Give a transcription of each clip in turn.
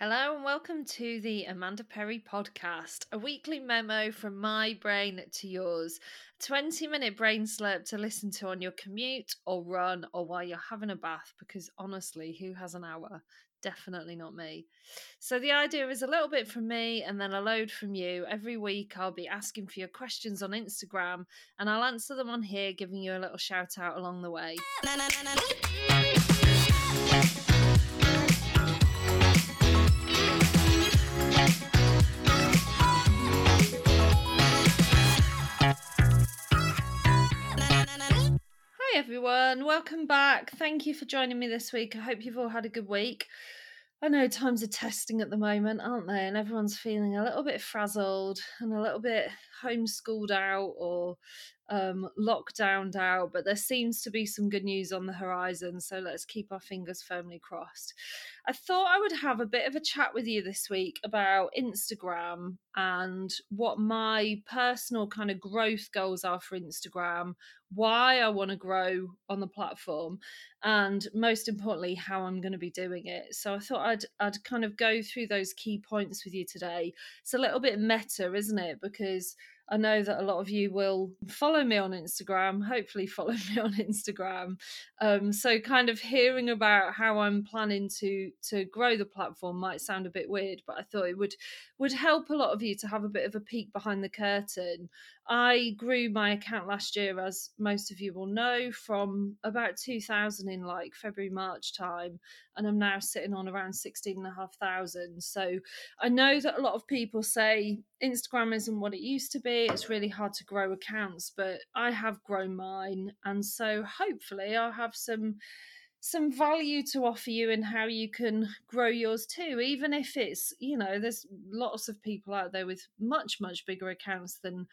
Hello and welcome to the Amanda Perry podcast, a weekly memo from my brain to yours. A 20 minute brain slurp to listen to on your commute or run or while you're having a bath, because honestly, who has an hour? Definitely not me. So, the idea is a little bit from me and then a load from you. Every week, I'll be asking for your questions on Instagram and I'll answer them on here, giving you a little shout out along the way. Everyone. Welcome back. Thank you for joining me this week. I hope you've all had a good week. I know times are testing at the moment, aren't they? And everyone's feeling a little bit frazzled and a little bit homeschooled out or um, lockdowned out, but there seems to be some good news on the horizon. So let's keep our fingers firmly crossed. I thought I would have a bit of a chat with you this week about Instagram and what my personal kind of growth goals are for Instagram, why I want to grow on the platform, and most importantly, how I'm going to be doing it. So I thought I'd I'd kind of go through those key points with you today. It's a little bit meta, isn't it? Because I know that a lot of you will follow me on Instagram, hopefully, follow me on Instagram. Um, so, kind of hearing about how I'm planning to to grow the platform might sound a bit weird, but I thought it would would help a lot of you to have a bit of a peek behind the curtain I grew my account last year, as most of you will know, from about 2000 in like February, March time, and I'm now sitting on around 16,500. So I know that a lot of people say Instagram isn't what it used to be, it's really hard to grow accounts, but I have grown mine. And so hopefully I'll have some some value to offer you in how you can grow yours too even if it's you know there's lots of people out there with much much bigger accounts than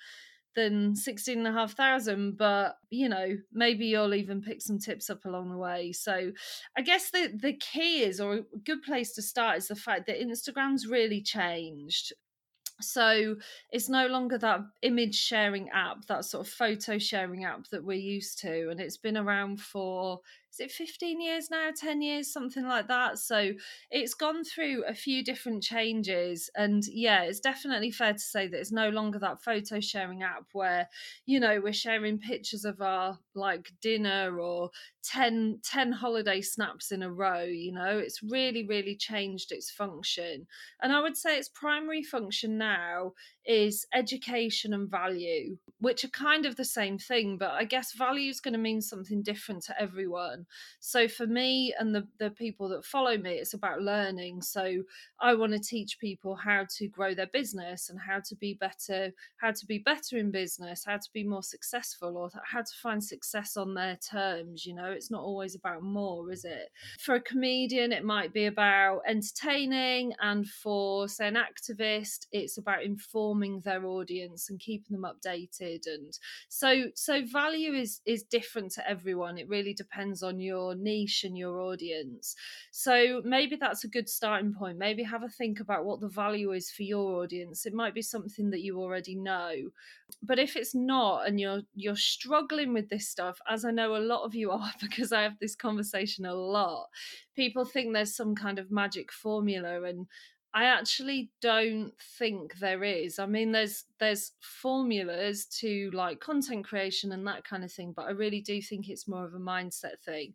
than 16 and a half thousand but you know maybe you'll even pick some tips up along the way. So i guess the the key is or a good place to start is the fact that instagram's really changed. So it's no longer that image sharing app that sort of photo sharing app that we're used to and it's been around for is it 15 years now 10 years something like that? So it's gone through a few different changes and yeah it's definitely fair to say that it's no longer that photo sharing app where you know we're sharing pictures of our like dinner or 10 10 holiday snaps in a row you know it's really really changed its function and i would say its primary function now is education and value which are kind of the same thing but i guess value is going to mean something different to everyone so for me and the, the people that follow me, it's about learning. So I want to teach people how to grow their business and how to be better, how to be better in business, how to be more successful, or how to find success on their terms. You know, it's not always about more, is it? For a comedian, it might be about entertaining, and for say an activist, it's about informing their audience and keeping them updated. And so so value is is different to everyone. It really depends on your niche and your audience. So maybe that's a good starting point. Maybe have a think about what the value is for your audience. It might be something that you already know. But if it's not and you're you're struggling with this stuff, as I know a lot of you are because I have this conversation a lot, people think there's some kind of magic formula and I actually don't think there is. I mean, there's there's formulas to like content creation and that kind of thing, but I really do think it's more of a mindset thing.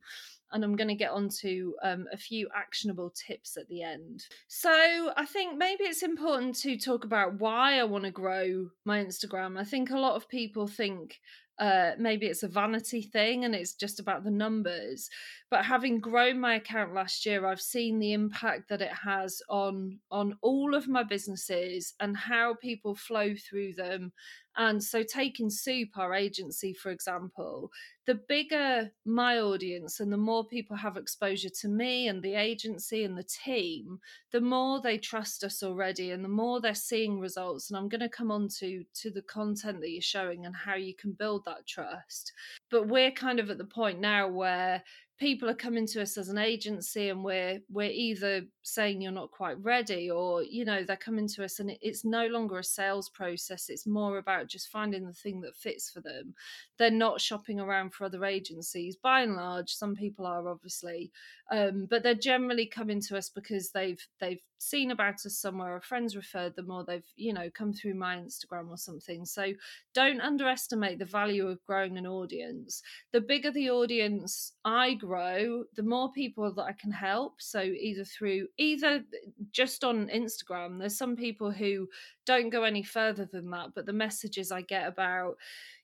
And I'm going to get onto um, a few actionable tips at the end. So I think maybe it's important to talk about why I want to grow my Instagram. I think a lot of people think uh, maybe it's a vanity thing and it's just about the numbers. But having grown my account last year, I've seen the impact that it has on on all of my businesses and how people flow through them and so, taking Soup, our agency, for example, the bigger my audience and the more people have exposure to me and the agency and the team, the more they trust us already and the more they're seeing results. And I'm going to come on to, to the content that you're showing and how you can build that trust. But we're kind of at the point now where people are coming to us as an agency and we're we're either saying you're not quite ready or you know they're coming to us and it's no longer a sales process it's more about just finding the thing that fits for them they're not shopping around for other agencies by and large some people are obviously Um, but they're generally coming to us because they've they've seen about us somewhere, or friends referred them, or they've you know come through my Instagram or something. So don't underestimate the value of growing an audience. The bigger the audience I grow, the more people that I can help. So either through either just on Instagram, there's some people who don't go any further than that, but the messages I get about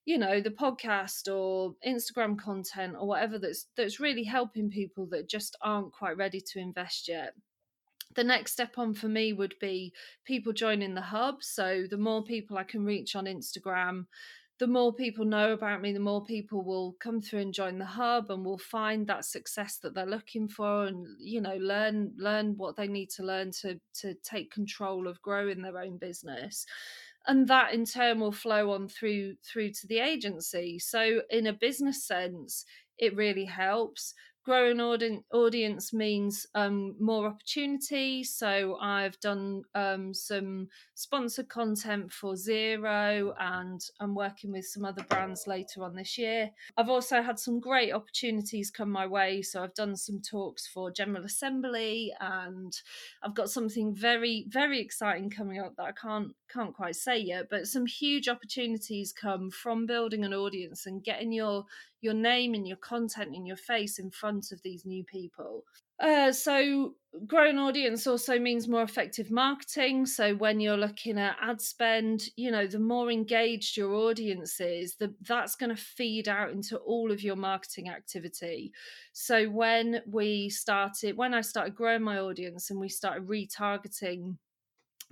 you know the podcast or instagram content or whatever that's that's really helping people that just aren't quite ready to invest yet. The next step on for me would be people joining the hub. So the more people i can reach on instagram the more people know about me the more people will come through and join the hub and will find that success that they're looking for and you know learn learn what they need to learn to to take control of growing their own business and that in turn will flow on through through to the agency. So in a business sense it really helps growing audi- audience means um, more opportunity. So i've done um, some sponsored content for Xero, and i'm working with some other brands later on this year. I've also had some great opportunities come my way. So i've done some talks for general assembly and i've got something very very exciting coming up that i can't can't quite say yet but some huge opportunities come from building an audience and getting your your name and your content and your face in front of these new people. Uh, so growing audience also means more effective marketing so when you're looking at ad spend you know the more engaged your audience is the, that's going to feed out into all of your marketing activity so when we started when i started growing my audience and we started retargeting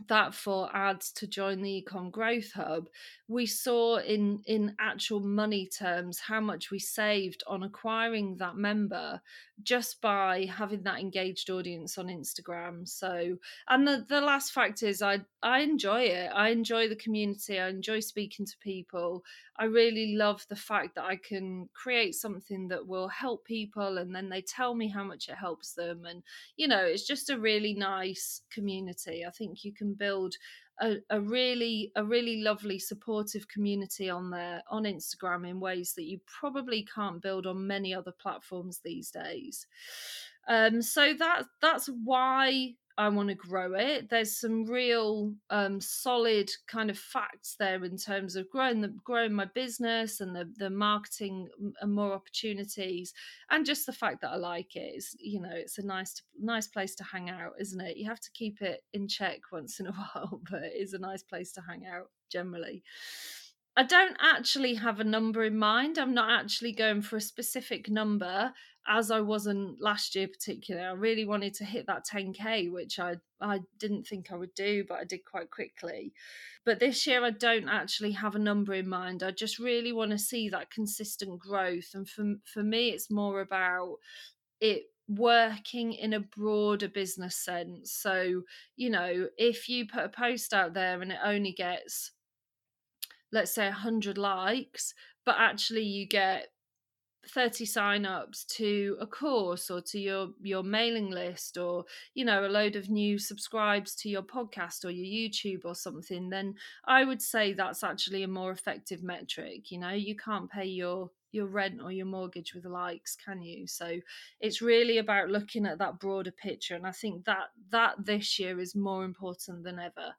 that for ads to join the ecom growth hub we saw in in actual money terms how much we saved on acquiring that member just by having that engaged audience on instagram. So and the, the last fact is i i enjoy it. I enjoy the community. I enjoy speaking to people. I really love the fact that i can create something that will help people and then they tell me how much it helps them. And you know it's just a really nice community. I think you can build a, a really a really lovely supportive community on there on Instagram in ways that you probably can't build on many other platforms these days. Um, so that that's why I want to grow it. There's some real um, solid kind of facts there in terms of growing the growing my business and the the marketing and more opportunities, and just the fact that I like it is you know it's a nice nice place to hang out, isn't it? You have to keep it in check once in a while, but it is a nice place to hang out generally. I don't actually have a number in mind. I'm not actually going for a specific number as I wasn't last year particularly. I really wanted to hit that 10k, which I I didn't think I would do, but I did quite quickly. But this year I don't actually have a number in mind. I just really want to see that consistent growth and for for me it's more about it working in a broader business sense. So, you know, if you put a post out there and it only gets let's say 100 likes but actually you get 30 sign-ups to a course or to your your mailing list or you know a load of new subscribes to your podcast or your YouTube or something then I would say that's actually a more effective metric you know? You can't pay your your rent or your mortgage with likes can you? So it's really about looking at that broader picture and I think that that this year is more important than ever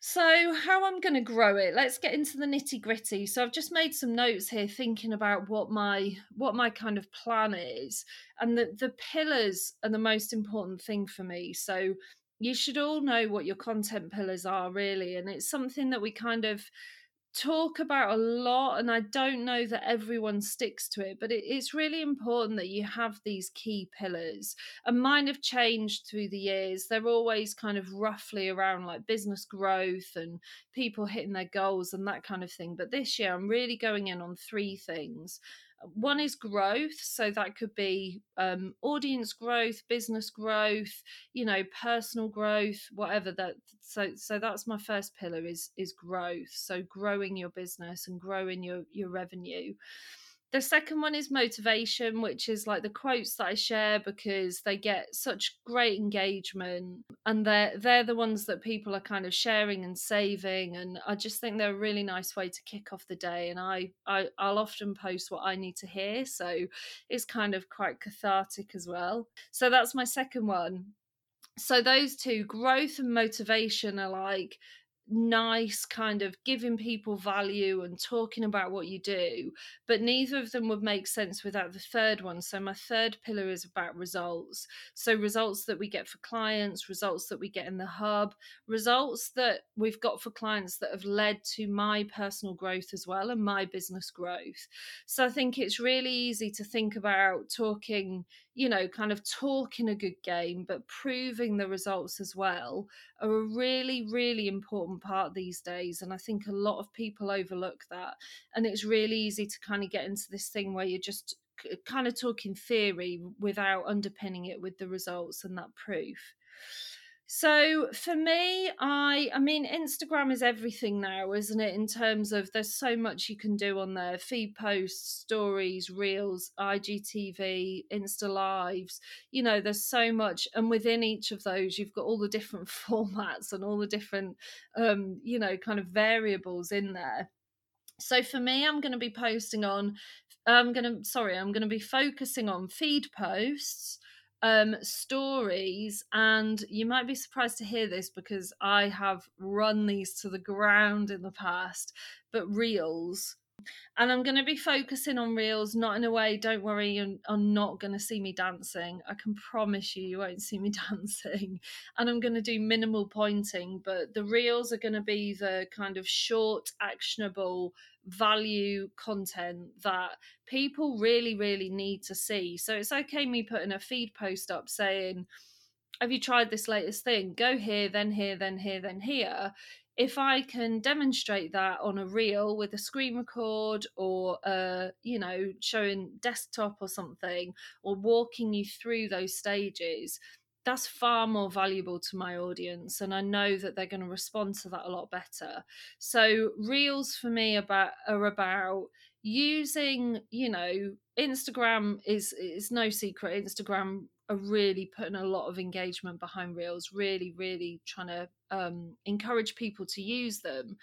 so, how I'm going to grow it? Let's get into the nitty gritty. So, I've just made some notes here, thinking about what my what my kind of plan is, and the the pillars are the most important thing for me. So, you should all know what your content pillars are, really, and it's something that we kind of talk about a lot and i don't know that everyone sticks to it but it, it's really important that you have these key pillars and mine have changed through the years. They're always kind of roughly around like business growth and people hitting their goals and that kind of thing but this year i'm really going in on three things one is growth so that could be um, audience growth business growth you know personal growth whatever that so so that's my first pillar is is growth. So growing your business and growing your your revenue The second one is motivation, which is like the quotes that I share because they get such great engagement and they're they're the ones that people are kind of sharing and saving and I just think they're a really nice way to kick off the day and I, I I'll often post what I need to hear so it's kind of quite cathartic as well. So that's my second one. So those two growth and motivation are like nice kind of giving people value and talking about what you do but neither of them would make sense without the third one. So my third pillar is about results. So results that we get for clients results that we get in the hub results that we've got for clients that have led to my personal growth as well and my business growth. So i think it's really easy to think about talking you know, kind of talking a good game, but proving the results as well are a really, really important part these days. And I think a lot of people overlook that. And it's really easy to kind of get into this thing where you're just kind of talking theory without underpinning it with the results and that proof. So for me, I I mean Instagram is everything now, isn't it? In terms of there's so much you can do on there: feed posts, stories, reels, IGTV, Insta lives. You know, there's so much, and within each of those, you've got all the different formats and all the different, um, you know, kind of variables in there. So for me, I'm going to be posting on. I'm going to sorry, I'm going to be focusing on feed posts um, stories, and you might be surprised to hear this because I have run these to the ground in the past, but reels and I'm going to be focusing on reels, not in a way, don't worry, you're, not going to see me dancing. I can promise you, you won't see me dancing. And I'm going to do minimal pointing, but the reels are going to be the kind of short, actionable value content that people really, really need to see. So it's okay me putting a feed post up saying, have you tried this latest thing? Go here, then here, then here, then here if I can demonstrate that on a reel with a screen record or uh, you know showing desktop or something or walking you through those stages that's far more valuable to my audience and i know that they're going to respond to that a lot better so reels for me about are about using you know instagram is is no secret instagram are really putting a lot of engagement behind reels really really trying to um, encourage people to use them.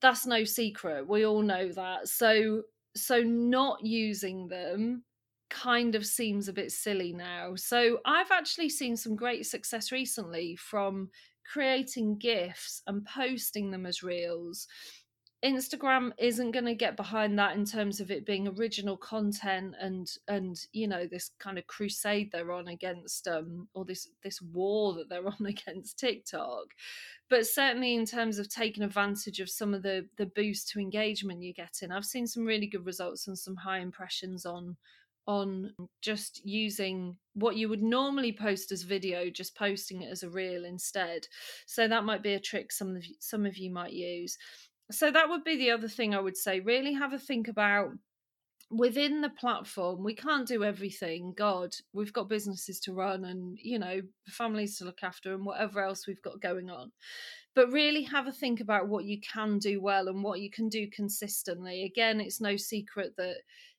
That's no secret. We all know that. So so not using them kind of seems a bit silly now. So i've actually seen some great success recently from creating gifs and posting them as reels Instagram isn't going to get behind that in terms of it being original content and and you know this kind of crusade they're on against um or this this war that they're on against TikTok. But certainly in terms of taking advantage of some of the the boost to engagement you're getting I've seen some really good results and some high impressions on on just using what you would normally post as video just posting it as a reel instead. So that might be a trick some of some of you might use so that would be the other thing I would say. Really have a think about within the platform we can't do everything god we've got businesses to run and you know families to look after and whatever else we've got going on but really have a think about what you can do well and what you can do consistently again it's no secret that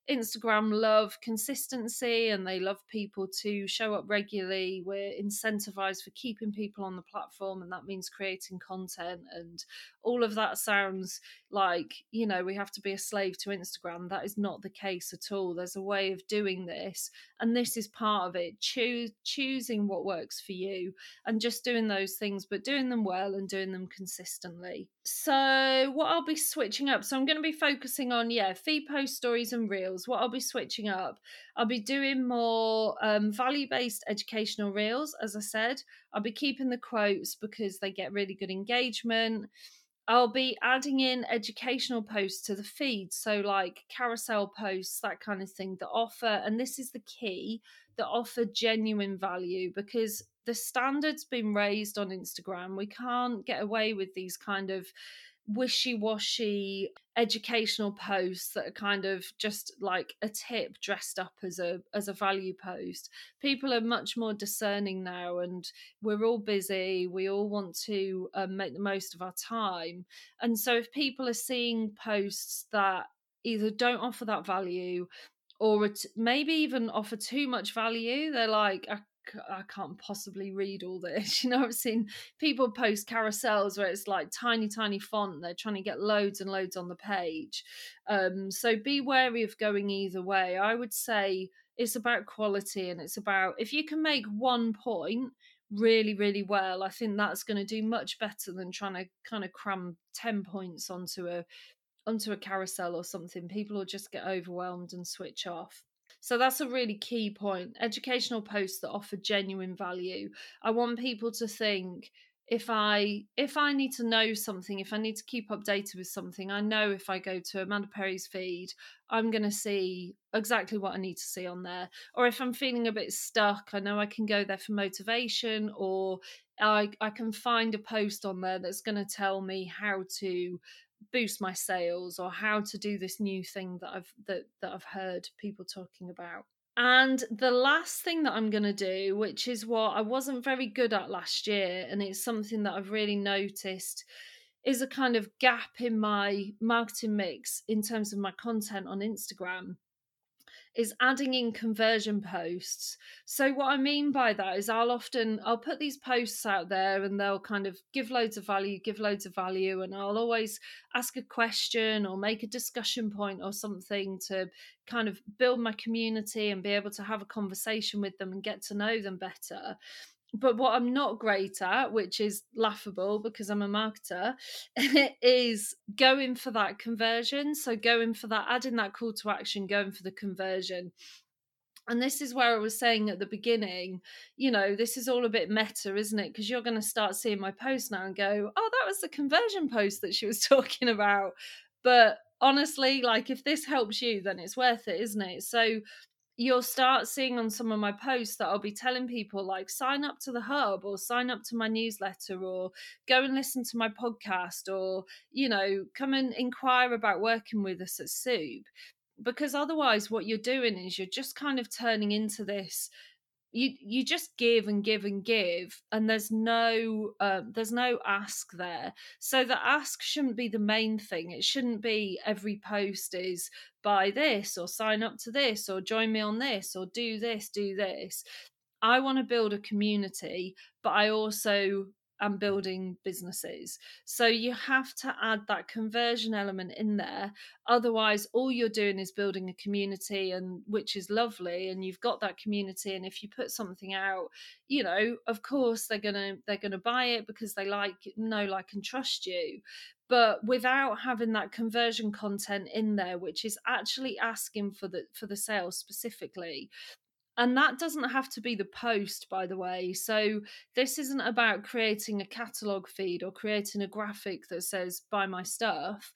Instagram love consistency and they love people to show up regularly. We're incentivized for keeping people on the platform, and that means creating content. And all of that sounds like, you know, we have to be a slave to Instagram. That is not the case at all. There's a way of doing this, and this is part of it. Choosing what works for you and just doing those things, but doing them well and doing them consistently. So, what I'll be switching up, so I'm going to be focusing on, yeah, feed post stories and reels reels. What I'll be switching up, I'll be doing more um, value based educational reels, as I said. I'll be keeping the quotes because they get really good engagement. I'll be adding in educational posts to the feed. So, like carousel posts, that kind of thing that offer, and this is the key, that offer genuine value because the standard's been raised on Instagram. We can't get away with these kind of wishy-washy educational posts that are kind of just like a tip dressed up as a as a value post people are much more discerning now and we're all busy we all want to um, make the most of our time and so if people are seeing posts that either don't offer that value or maybe even offer too much value. They're like, I, I can't possibly read all this. You know, I've seen people post carousels where it's like tiny, tiny font. They're trying to get loads and loads on the page. Um, so be wary of going either way. I would say it's about quality and it's about if you can make one point really, really well, I think that's going to do much better than trying to kind of cram 10 points onto a onto a carousel or something, people will just get overwhelmed and switch off. So that's a really key point. Educational posts that offer genuine value. I want people to think if I if I need to know something, if I need to keep updated with something, I know if I go to Amanda Perry's feed, I'm going to see exactly what I need to see on there. Or if I'm feeling a bit stuck, I know I can go there for motivation or I I can find a post on there that's going to tell me how to boost my sales or how to do this new thing that I've that that I've heard people talking about. And the last thing that I'm going to do, which is what I wasn't very good at last year and it's something that I've really noticed is a kind of gap in my marketing mix in terms of my content on Instagram is adding in conversion posts. So what I mean by that is I'll often I'll put these posts out there and they'll kind of give loads of value, give loads of value and I'll always ask a question or make a discussion point or something to kind of build my community and be able to have a conversation with them and get to know them better but what I'm not great at, which is laughable because I'm a marketer, is going for that conversion. So going for that, adding that call to action, going for the conversion. And this is where I was saying at the beginning, you know, this is all a bit meta, isn't it? Because you're going to start seeing my post now and go, oh, that was the conversion post that she was talking about. But honestly, like if this helps you, then it's worth it, isn't it? So you'll start seeing on some of my posts that I'll be telling people like sign up to the hub or sign up to my newsletter or go and listen to my podcast or you know come and inquire about working with us at Soup because otherwise what you're doing is you're just kind of turning into this you you just give and give and give and there's no uh, there's no ask there. So the ask shouldn't be the main thing. It shouldn't be every post is buy this or sign up to this or join me on this or do this do this. I want to build a community but i also and building businesses. So you have to add that conversion element in there. Otherwise, all you're doing is building a community, and which is lovely, and you've got that community. And if you put something out, you know, of course they're gonna they're gonna buy it because they like know, like, and trust you. But without having that conversion content in there, which is actually asking for the for the sale specifically, and that doesn't have to be the post, by the way. So, this isn't about creating a catalog feed or creating a graphic that says, buy my stuff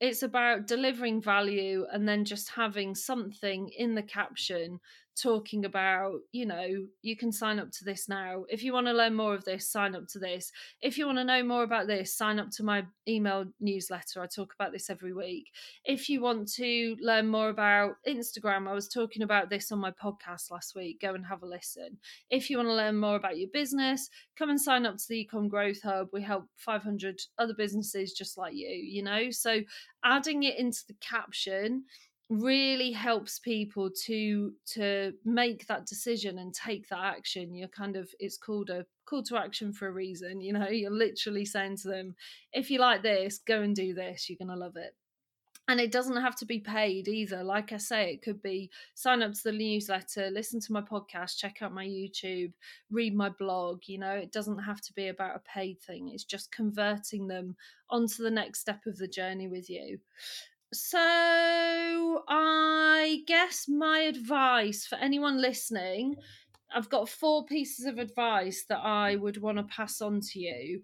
it's about delivering value and then just having something in the caption talking about you know you can sign up to this now. If you want to learn more of this sign up to this. If you want to know more about this sign up to my email newsletter. I talk about this every week. If you want to learn more about instagram i was talking about this on my podcast last week. Go and have a listen. If you want to learn more about your business come and sign up to the ecom growth hub. We help 500 other businesses just like you you know? So adding it into the caption really helps people to to make that decision and take that action. You're kind of it's called a call to action for a reason you know? You're literally saying to them if you like this go and do this you're going to love it. And it doesn't have to be paid either. Like i say it could be sign up to the newsletter listen to my podcast check out my youtube read my blog you know? It doesn't have to be about a paid thing. It's just converting them onto the next step of the journey with you so I guess my advice for anyone listening, I've got four pieces of advice that I would want to pass on to you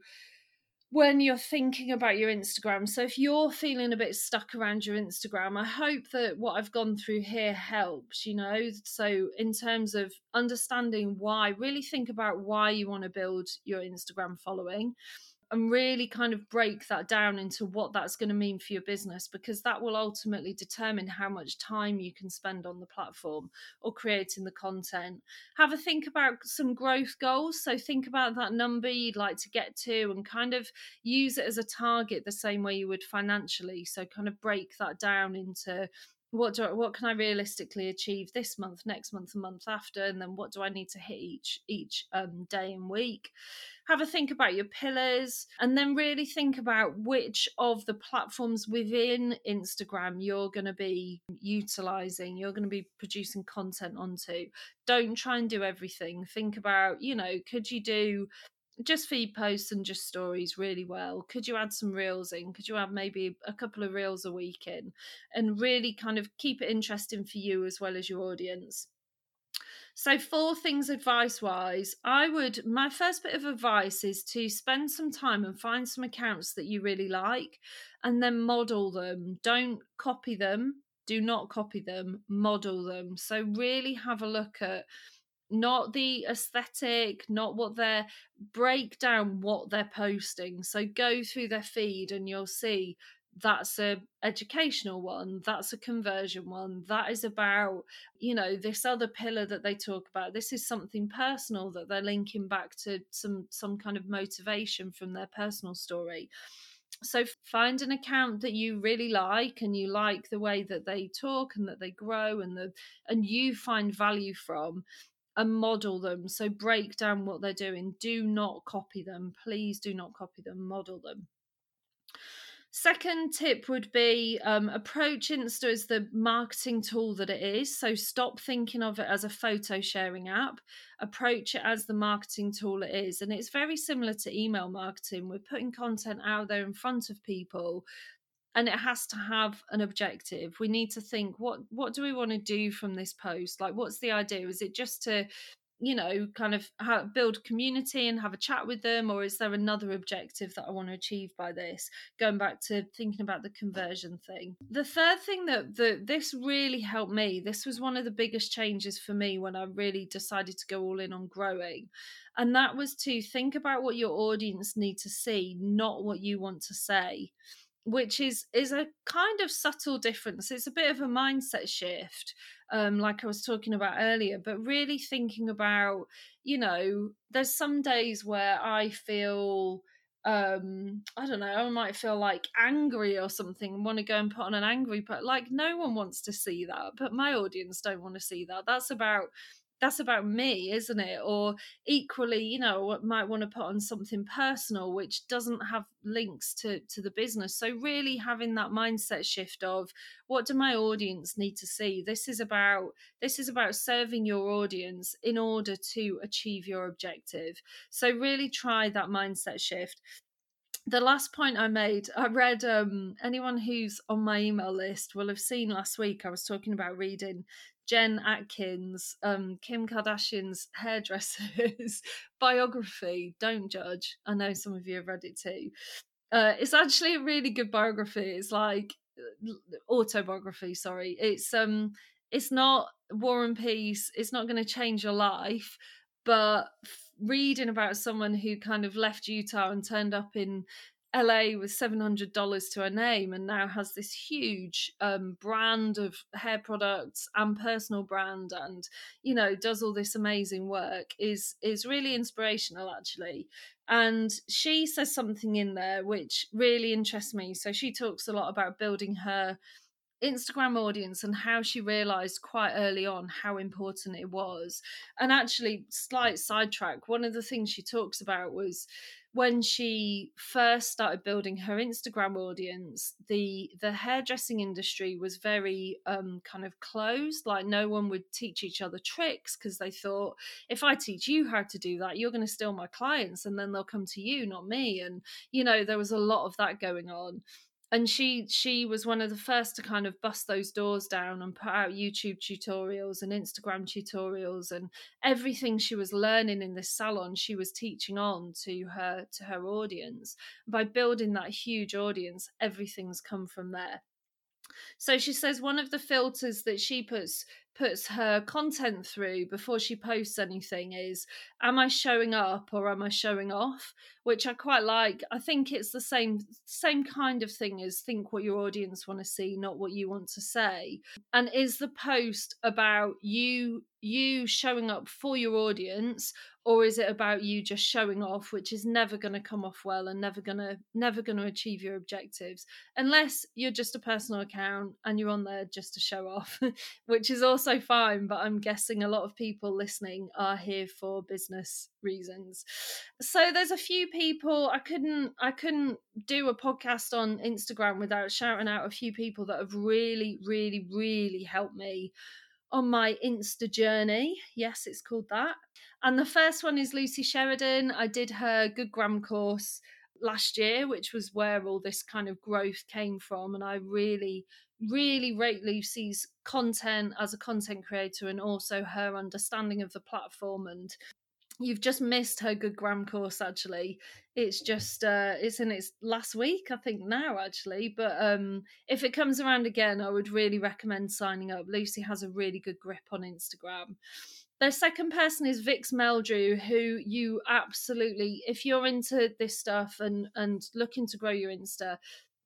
when you're thinking about your Instagram. So if you're feeling a bit stuck around your Instagram, I hope that what I've gone through here helps, you know. So in terms of understanding why, really think about why you want to build your Instagram following and really kind of break that down into what that's going to mean for your business because that will ultimately determine how much time you can spend on the platform or creating the content. Have a think about some growth goals. So think about that number you'd like to get to and kind of use it as a target the same way you would financially. So kind of break that down into what do I, what can I realistically achieve this month, next month, and month after, and then what do I need to hit each each um, day and week? Have a think about your pillars, and then really think about which of the platforms within Instagram you're going to be utilizing, you're going to be producing content onto. Don't try and do everything. Think about, you know, could you do just feed posts and just stories really well. Could you add some reels in? Could you add maybe a couple of reels a week in and really kind of keep it interesting for you as well as your audience? So, four things advice wise, I would, my first bit of advice is to spend some time and find some accounts that you really like and then model them. Don't copy them. Do not copy them, model them. So, really have a look at not the aesthetic, not what they're break down what they're posting. So go through their feed and you'll see that's a educational one that's a conversion one that is about you know this other pillar that they talk about. This is something personal that they're linking back to some some kind of motivation from their personal story. So find an account that you really like and you like the way that they talk and that they grow and the and you find value from and model them. So break down what they're doing. Do not copy them. Please do not copy them. Model them. Second tip would be um, approach Insta as the marketing tool that it is. So stop thinking of it as a photo sharing app. Approach it as the marketing tool it is. And it's very similar to email marketing. We're putting content out there in front of people and it has to have an objective. We need to think what what do we want to do from this post? Like what's the idea? Is it just to you know kind of have, build community and have a chat with them or is there another objective that i want to achieve by this? Going back to thinking about the conversion thing. The third thing that the, this really helped me this was one of the biggest changes for me when i really decided to go all in on growing and that was to think about what your audience need to see not what you want to say which is is a kind of subtle difference it's a bit of a mindset shift um like i was talking about earlier but really thinking about you know there's some days where i feel um i don't know i might feel like angry or something want to go and put on an angry but like no one wants to see that but my audience don't want to see that that's about that's about me, isn't it? Or equally, you know, might want to put on something personal which doesn't have links to to the business. So really having that mindset shift of what do my audience need to see? This is about this is about serving your audience in order to achieve your objective. So really try that mindset shift the last point I made, I read um, anyone who's on my email list will have seen last week I was talking about reading Jen Atkin's, um, Kim Kardashian's hairdresser's biography. Don't judge. I know some of you have read it too. Uh, it's actually a really good biography. It's like uh, autobiography. Sorry, it's um, it's not War and Peace. It's not going to change your life, but reading about someone who kind of left Utah and turned up in LA with seven hundred dollars to her name, and now has this huge um, brand of hair products and personal brand, and you know does all this amazing work. is is really inspirational actually. And she says something in there which really interests me. So she talks a lot about building her Instagram audience and how she realized quite early on how important it was. And actually, slight sidetrack, one of the things she talks about was when she first started building her Instagram audience, the the hairdressing industry was very um, kind of closed. Like no one would teach each other tricks because they thought if I teach you how to do that, you're going to steal my clients, and then they'll come to you, not me. And you know there was a lot of that going on and she she was one of the first to kind of bust those doors down and put out youtube tutorials and instagram tutorials and everything she was learning in this salon she was teaching on to her to her audience. By building that huge audience everything's come from there. So she says one of the filters that she puts puts her content through before she posts anything is am i showing up or am i showing off which i quite like. I think it's the same same kind of thing as think what your audience want to see not what you want to say. And is the post about you you showing up for your audience or is it about you just showing off which is never going to come off well and never going to never going to achieve your objectives unless you're just a personal account and you're on there just to show off which is also fine but i'm guessing a lot of people listening are here for business reasons so there's a few people i couldn't i couldn't do a podcast on instagram without shouting out a few people that have really really really helped me on my Insta journey. Yes, it's called that. And the first one is Lucy Sheridan. I did her Good Gram course last year, which was where all this kind of growth came from. And I really, really rate Lucy's content as a content creator and also her understanding of the platform and you've just missed her good gram course actually. It's just uh it's in its last week i think now actually but um if it comes around again i would really recommend signing up. Lucy has a really good grip on instagram. The second person is Vix Meldrew, who you absolutely, if you're into this stuff and and looking to grow your Insta,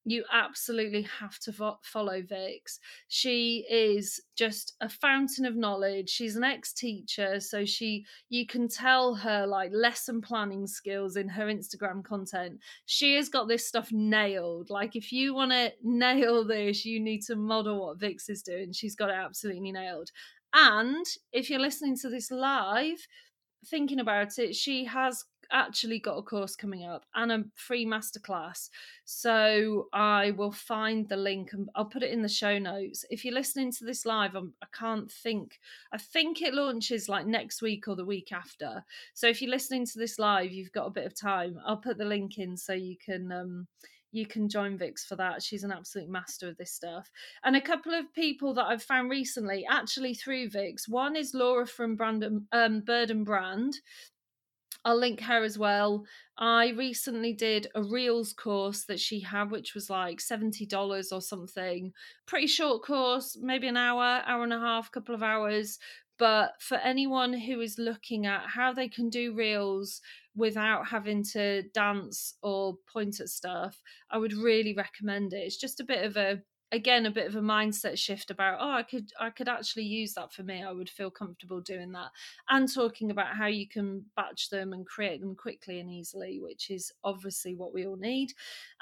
you absolutely have to follow Vix. She is just a fountain of knowledge. She's an ex-teacher, so she you can tell her like lesson planning skills in her Instagram content. She has got this stuff nailed. Like if you want to nail this, you need to model what Vix is doing. She's got it absolutely nailed. And if you're listening to this live, thinking about it, she has actually got a course coming up and a free masterclass. So I will find the link and I'll put it in the show notes. If you're listening to this live, I'm, I can not think, I think it launches like next week or the week after. So if you're listening to this live, you've got a bit of time. I'll put the link in so you can. Um, you can join Vix for that. She's an absolute master of this stuff. And a couple of people that I've found recently, actually through Vix. One is Laura from Brandon um, Bird and Brand. I'll link her as well. I recently did a Reels course that she had, which was like $70 or something. Pretty short course, maybe an hour, hour and a half, couple of hours. But for anyone who is looking at how they can do Reels without having to dance or point at stuff, I would really recommend it. It's just a bit of a again a bit of a mindset shift about oh i could i could actually use that for me. I would feel comfortable doing that. And talking about how you can batch them and create them quickly and easily which is obviously what we all need.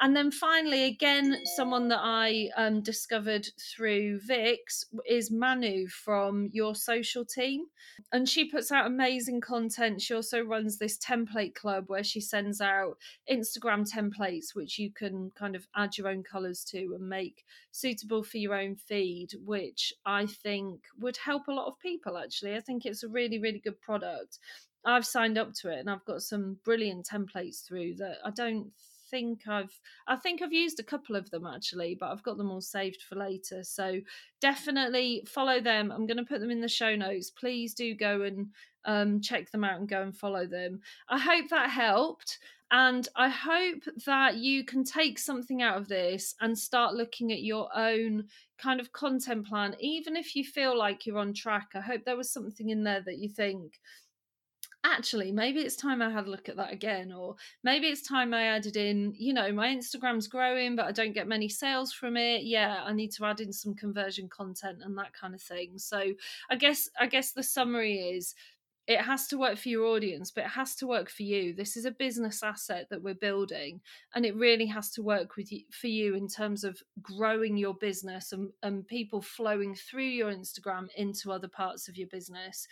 And then finally again someone that i um, discovered through vix is manu from your social team. And she puts out amazing content. She also runs this template club where she sends out instagram templates which you can kind of add your own colors to and make suitable for your own feed, which I think would help a lot of people actually. I think it's a really, really good product. I've signed up to it and I've got some brilliant templates through that I don't think I've I think I've used a couple of them actually, but I've got them all saved for later. So definitely follow them. I'm going to put them in the show notes. Please do go and um, check them out and go and follow them. I hope that helped. And I hope that you can take something out of this and start looking at your own kind of content plan, even if you feel like you're on track. I hope there was something in there that you think, actually, maybe it's time I had a look at that again, or maybe it's time I added in, you know, my Instagram's growing, but I don't get many sales from it. Yeah, I need to add in some conversion content and that kind of thing. So I guess I guess the summary is it has to work for your audience, but it has to work for you. This is a business asset that we're building, and it really has to work with you, for you in terms of growing your business and, and people flowing through your Instagram into other parts of your business.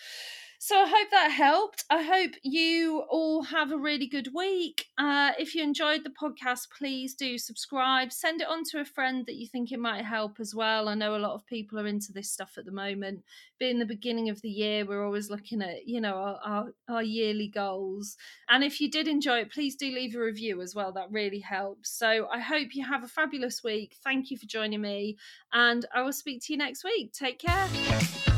So I hope that helped. I hope you all have a really good week. Uh, if you enjoyed the podcast, please do subscribe. Send it on to a friend that you think it might help as well. I know a lot of people are into this stuff at the moment. Being the beginning of the year, we're always looking at you know our, our, our yearly goals. And if you did enjoy it, please do leave a review as well. That really helps. So I hope you have a fabulous week. Thank you for joining me, and I will speak to you next week. Take care.